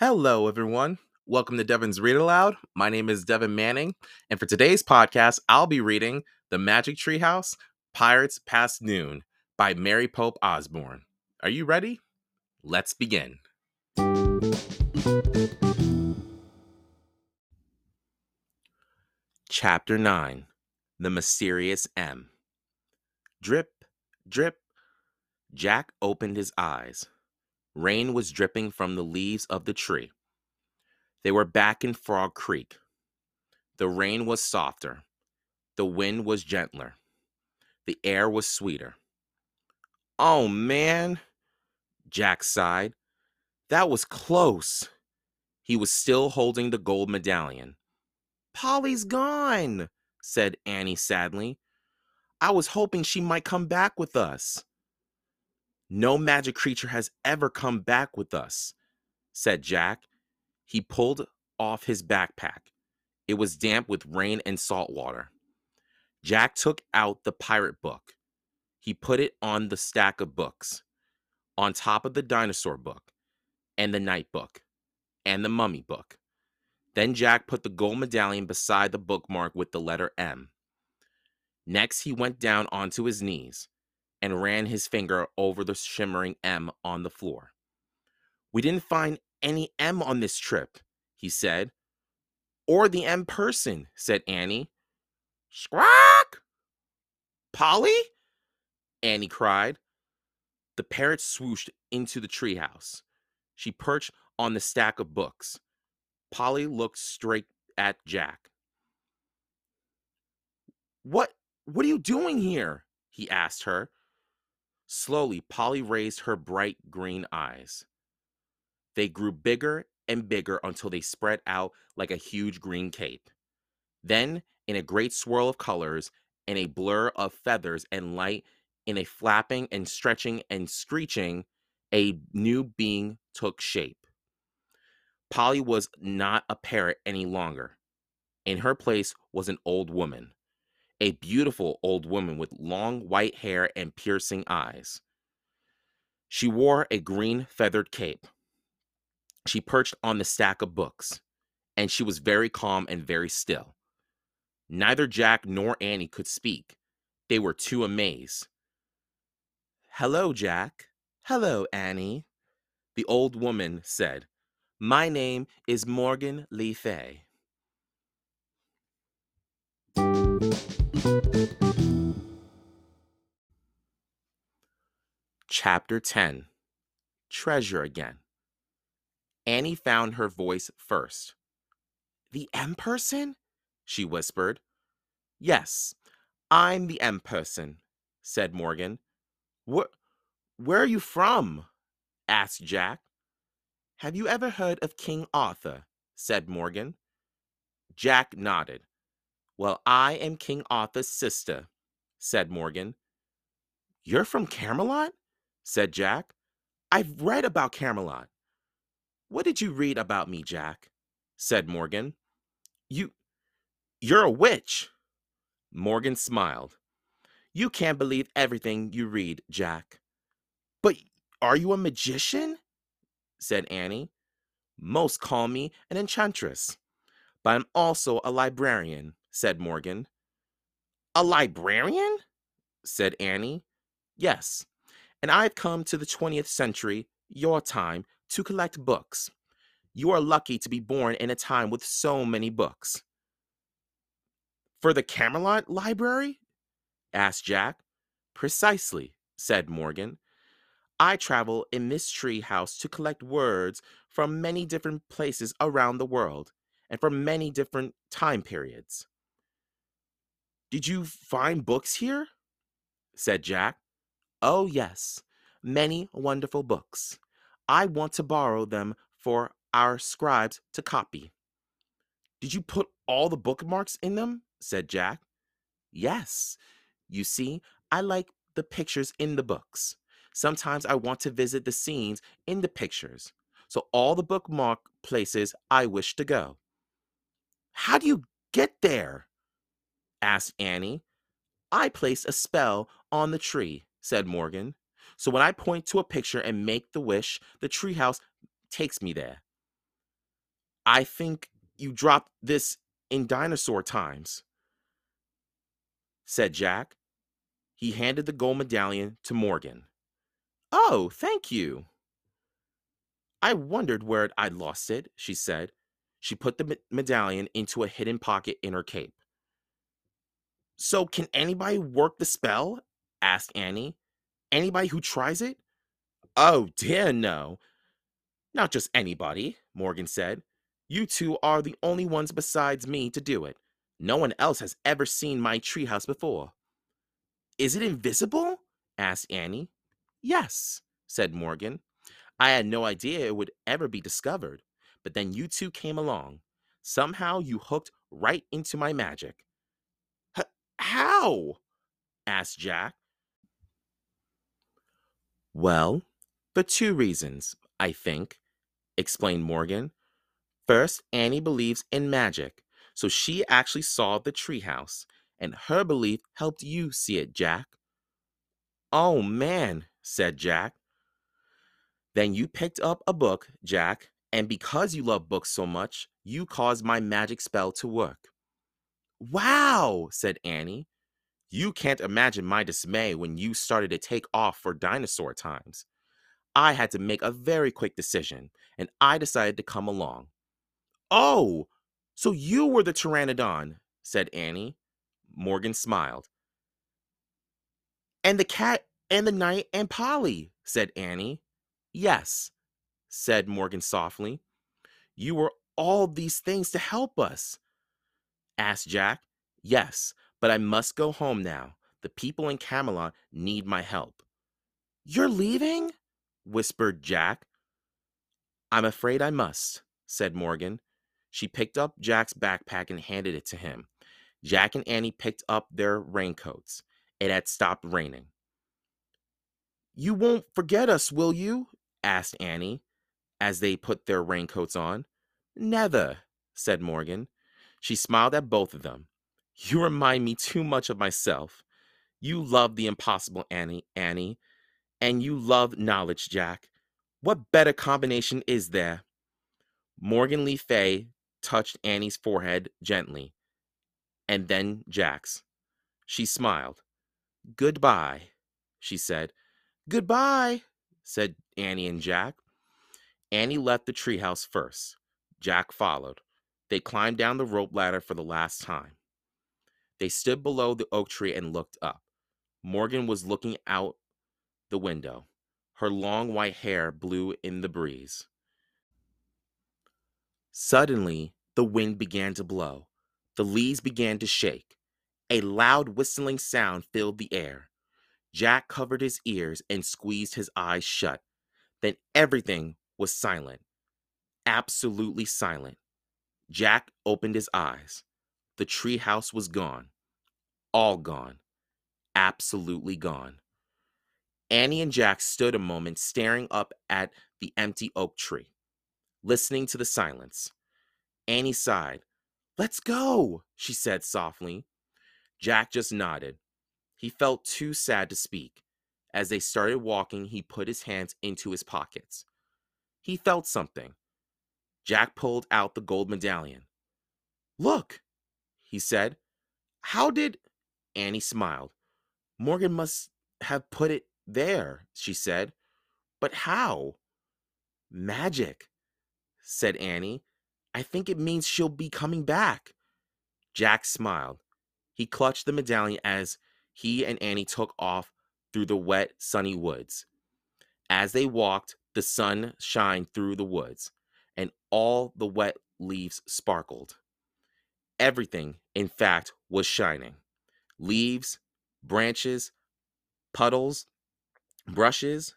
Hello, everyone. Welcome to Devan's Read Aloud. My name is Devin Manning, and for today's podcast, I'll be reading The Magic Treehouse Pirates Past Noon by Mary Pope Osborne. Are you ready? Let's begin. Chapter 9 The Mysterious M. Drip, drip. Jack opened his eyes. Rain was dripping from the leaves of the tree. They were back in Frog Creek. The rain was softer. The wind was gentler. The air was sweeter. Oh, man, Jack sighed. That was close. He was still holding the gold medallion. Polly's gone, said Annie sadly. I was hoping she might come back with us. No magic creature has ever come back with us, said Jack. He pulled off his backpack. It was damp with rain and salt water. Jack took out the pirate book. He put it on the stack of books, on top of the dinosaur book, and the night book, and the mummy book. Then Jack put the gold medallion beside the bookmark with the letter M. Next, he went down onto his knees and ran his finger over the shimmering M on the floor. We didn't find any M on this trip, he said. Or the M person, said Annie. Squawk! Polly? Annie cried. The parrot swooshed into the treehouse. She perched on the stack of books. Polly looked straight at Jack. What what are you doing here? he asked her. Slowly, Polly raised her bright green eyes. They grew bigger and bigger until they spread out like a huge green cape. Then, in a great swirl of colors, in a blur of feathers and light, in a flapping and stretching and screeching, a new being took shape. Polly was not a parrot any longer. In her place was an old woman a beautiful old woman with long white hair and piercing eyes. She wore a green feathered cape. She perched on the stack of books, and she was very calm and very still. Neither Jack nor Annie could speak. They were too amazed. Hello, Jack. Hello, Annie. The old woman said, My name is Morgan Le Fay. Chapter 10 Treasure Again. Annie found her voice first. The M person? she whispered. Yes, I'm the M person, said Morgan. Where, where are you from? asked Jack. Have you ever heard of King Arthur? said Morgan. Jack nodded. Well, I am King Arthur's sister, said Morgan. You're from Camelot? said Jack. I've read about Camelot. What did you read about me, Jack? said Morgan. You you're a witch. Morgan smiled. You can't believe everything you read, Jack. But are you a magician? said Annie. Most call me an enchantress, but I'm also a librarian said Morgan. A librarian? said Annie. Yes, and I've come to the 20th century, your time, to collect books. You are lucky to be born in a time with so many books. For the Camelot Library? asked Jack. Precisely, said Morgan. I travel in this tree house to collect words from many different places around the world and from many different time periods. Did you find books here? said Jack. Oh, yes, many wonderful books. I want to borrow them for our scribes to copy. Did you put all the bookmarks in them? said Jack. Yes. You see, I like the pictures in the books. Sometimes I want to visit the scenes in the pictures. So all the bookmark places I wish to go. How do you get there? Asked Annie. I place a spell on the tree, said Morgan. So when I point to a picture and make the wish, the treehouse takes me there. I think you dropped this in dinosaur times, said Jack. He handed the gold medallion to Morgan. Oh, thank you. I wondered where I'd lost it, she said. She put the medallion into a hidden pocket in her cape. So, can anybody work the spell? asked Annie. Anybody who tries it? Oh, dear, no. Not just anybody, Morgan said. You two are the only ones besides me to do it. No one else has ever seen my treehouse before. Is it invisible? asked Annie. Yes, said Morgan. I had no idea it would ever be discovered, but then you two came along. Somehow you hooked right into my magic. How? asked Jack. Well, for two reasons, I think, explained Morgan. First, Annie believes in magic, so she actually saw the treehouse, and her belief helped you see it, Jack. Oh man, said Jack. Then you picked up a book, Jack, and because you love books so much, you caused my magic spell to work. Wow, said Annie. You can't imagine my dismay when you started to take off for dinosaur times. I had to make a very quick decision, and I decided to come along. Oh, so you were the pteranodon, said Annie. Morgan smiled. And the cat and the knight and Polly, said Annie. Yes, said Morgan softly. You were all these things to help us. Asked Jack. Yes, but I must go home now. The people in Camelot need my help. You're leaving? whispered Jack. I'm afraid I must, said Morgan. She picked up Jack's backpack and handed it to him. Jack and Annie picked up their raincoats. It had stopped raining. You won't forget us, will you? asked Annie as they put their raincoats on. Never, said Morgan. She smiled at both of them. You remind me too much of myself. You love the impossible, Annie, Annie, and you love knowledge, Jack. What better combination is there? Morgan Le Fay touched Annie's forehead gently, and then Jack's. She smiled. Goodbye, she said. Goodbye, said Annie and Jack. Annie left the treehouse first. Jack followed. They climbed down the rope ladder for the last time. They stood below the oak tree and looked up. Morgan was looking out the window. Her long white hair blew in the breeze. Suddenly, the wind began to blow. The leaves began to shake. A loud whistling sound filled the air. Jack covered his ears and squeezed his eyes shut. Then everything was silent. Absolutely silent. Jack opened his eyes. The treehouse was gone. All gone. Absolutely gone. Annie and Jack stood a moment staring up at the empty oak tree, listening to the silence. Annie sighed. Let's go, she said softly. Jack just nodded. He felt too sad to speak. As they started walking, he put his hands into his pockets. He felt something. Jack pulled out the gold medallion. Look, he said. How did. Annie smiled. Morgan must have put it there, she said. But how? Magic, said Annie. I think it means she'll be coming back. Jack smiled. He clutched the medallion as he and Annie took off through the wet, sunny woods. As they walked, the sun shined through the woods, and all the wet leaves sparkled. Everything, in fact, was shining leaves, branches, puddles, brushes,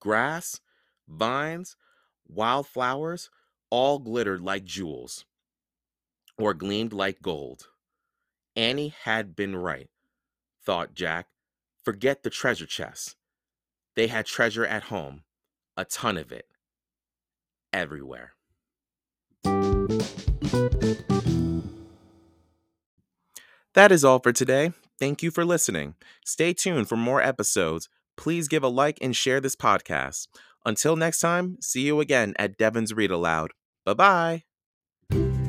grass, vines, wildflowers, all glittered like jewels or gleamed like gold. Annie had been right thought Jack. Forget the treasure chest. They had treasure at home, a ton of it, everywhere. That is all for today. Thank you for listening. Stay tuned for more episodes. Please give a like and share this podcast. Until next time, see you again at Devan's Read Aloud. Bye bye.